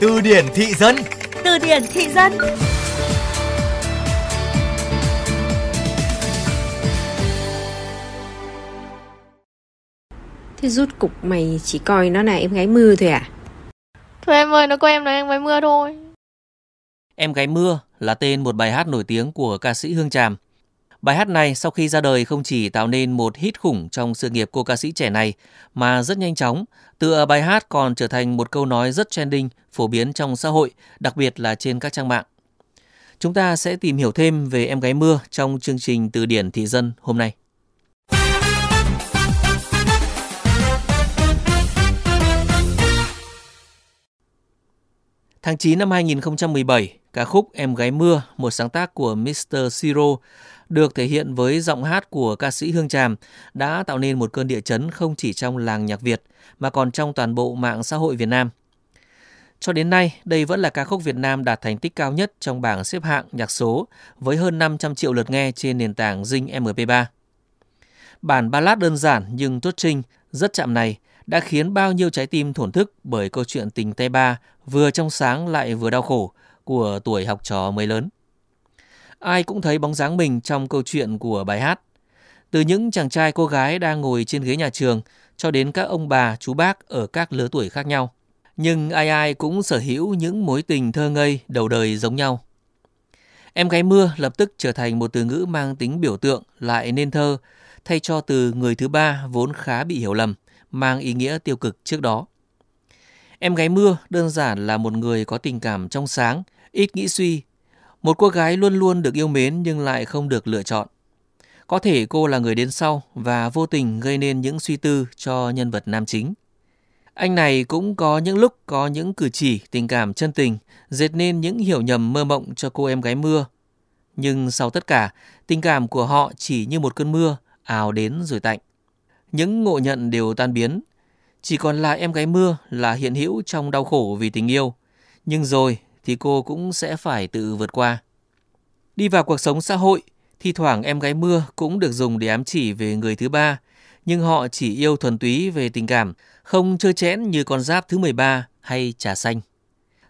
Từ điển thị dân Từ điển thị dân Thế rút cục mày chỉ coi nó là em gái mưa thôi à? Thôi em ơi, nó coi em là em gái mưa thôi. Em gái mưa là tên một bài hát nổi tiếng của ca sĩ Hương Tràm. Bài hát này sau khi ra đời không chỉ tạo nên một hit khủng trong sự nghiệp cô ca sĩ trẻ này mà rất nhanh chóng, từ bài hát còn trở thành một câu nói rất trending, phổ biến trong xã hội, đặc biệt là trên các trang mạng. Chúng ta sẽ tìm hiểu thêm về em gái mưa trong chương trình Từ điển thị dân hôm nay. Tháng 9 năm 2017, ca khúc Em gái mưa, một sáng tác của Mr. Siro, được thể hiện với giọng hát của ca sĩ Hương Tràm đã tạo nên một cơn địa chấn không chỉ trong làng nhạc Việt mà còn trong toàn bộ mạng xã hội Việt Nam. Cho đến nay, đây vẫn là ca khúc Việt Nam đạt thành tích cao nhất trong bảng xếp hạng nhạc số với hơn 500 triệu lượt nghe trên nền tảng Zing MP3. Bản ballad đơn giản nhưng tốt trinh, rất chạm này đã khiến bao nhiêu trái tim thổn thức bởi câu chuyện tình tay ba vừa trong sáng lại vừa đau khổ của tuổi học trò mới lớn. Ai cũng thấy bóng dáng mình trong câu chuyện của bài hát. Từ những chàng trai cô gái đang ngồi trên ghế nhà trường cho đến các ông bà, chú bác ở các lứa tuổi khác nhau. Nhưng ai ai cũng sở hữu những mối tình thơ ngây đầu đời giống nhau. Em gái mưa lập tức trở thành một từ ngữ mang tính biểu tượng lại nên thơ, thay cho từ người thứ ba vốn khá bị hiểu lầm, mang ý nghĩa tiêu cực trước đó. Em gái mưa đơn giản là một người có tình cảm trong sáng, ít nghĩ suy. Một cô gái luôn luôn được yêu mến nhưng lại không được lựa chọn. Có thể cô là người đến sau và vô tình gây nên những suy tư cho nhân vật nam chính. Anh này cũng có những lúc có những cử chỉ tình cảm chân tình, dệt nên những hiểu nhầm mơ mộng cho cô em gái mưa. Nhưng sau tất cả, tình cảm của họ chỉ như một cơn mưa, ào đến rồi tạnh. Những ngộ nhận đều tan biến, chỉ còn là em gái mưa là hiện hữu trong đau khổ vì tình yêu. Nhưng rồi thì cô cũng sẽ phải tự vượt qua. Đi vào cuộc sống xã hội, thi thoảng em gái mưa cũng được dùng để ám chỉ về người thứ ba, nhưng họ chỉ yêu thuần túy về tình cảm, không chơi chẽn như con giáp thứ 13 hay trà xanh.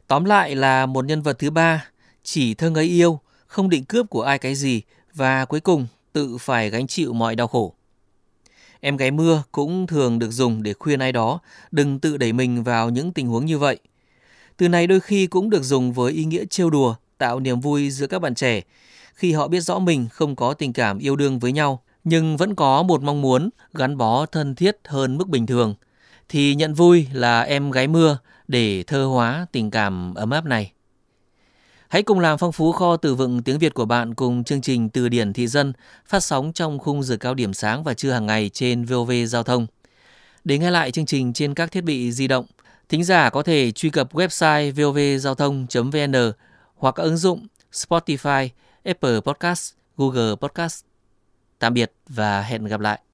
Tóm lại là một nhân vật thứ ba, chỉ thơ ngấy yêu, không định cướp của ai cái gì và cuối cùng tự phải gánh chịu mọi đau khổ. Em gái mưa cũng thường được dùng để khuyên ai đó đừng tự đẩy mình vào những tình huống như vậy. Từ này đôi khi cũng được dùng với ý nghĩa trêu đùa, tạo niềm vui giữa các bạn trẻ khi họ biết rõ mình không có tình cảm yêu đương với nhau nhưng vẫn có một mong muốn gắn bó thân thiết hơn mức bình thường thì nhận vui là em gái mưa để thơ hóa tình cảm ấm áp này. Hãy cùng làm phong phú kho từ vựng tiếng Việt của bạn cùng chương trình Từ điển thị dân phát sóng trong khung giờ cao điểm sáng và trưa hàng ngày trên VOV Giao thông. Để nghe lại chương trình trên các thiết bị di động, thính giả có thể truy cập website vovgiao thông.vn hoặc các ứng dụng Spotify, Apple Podcast, Google Podcast. Tạm biệt và hẹn gặp lại.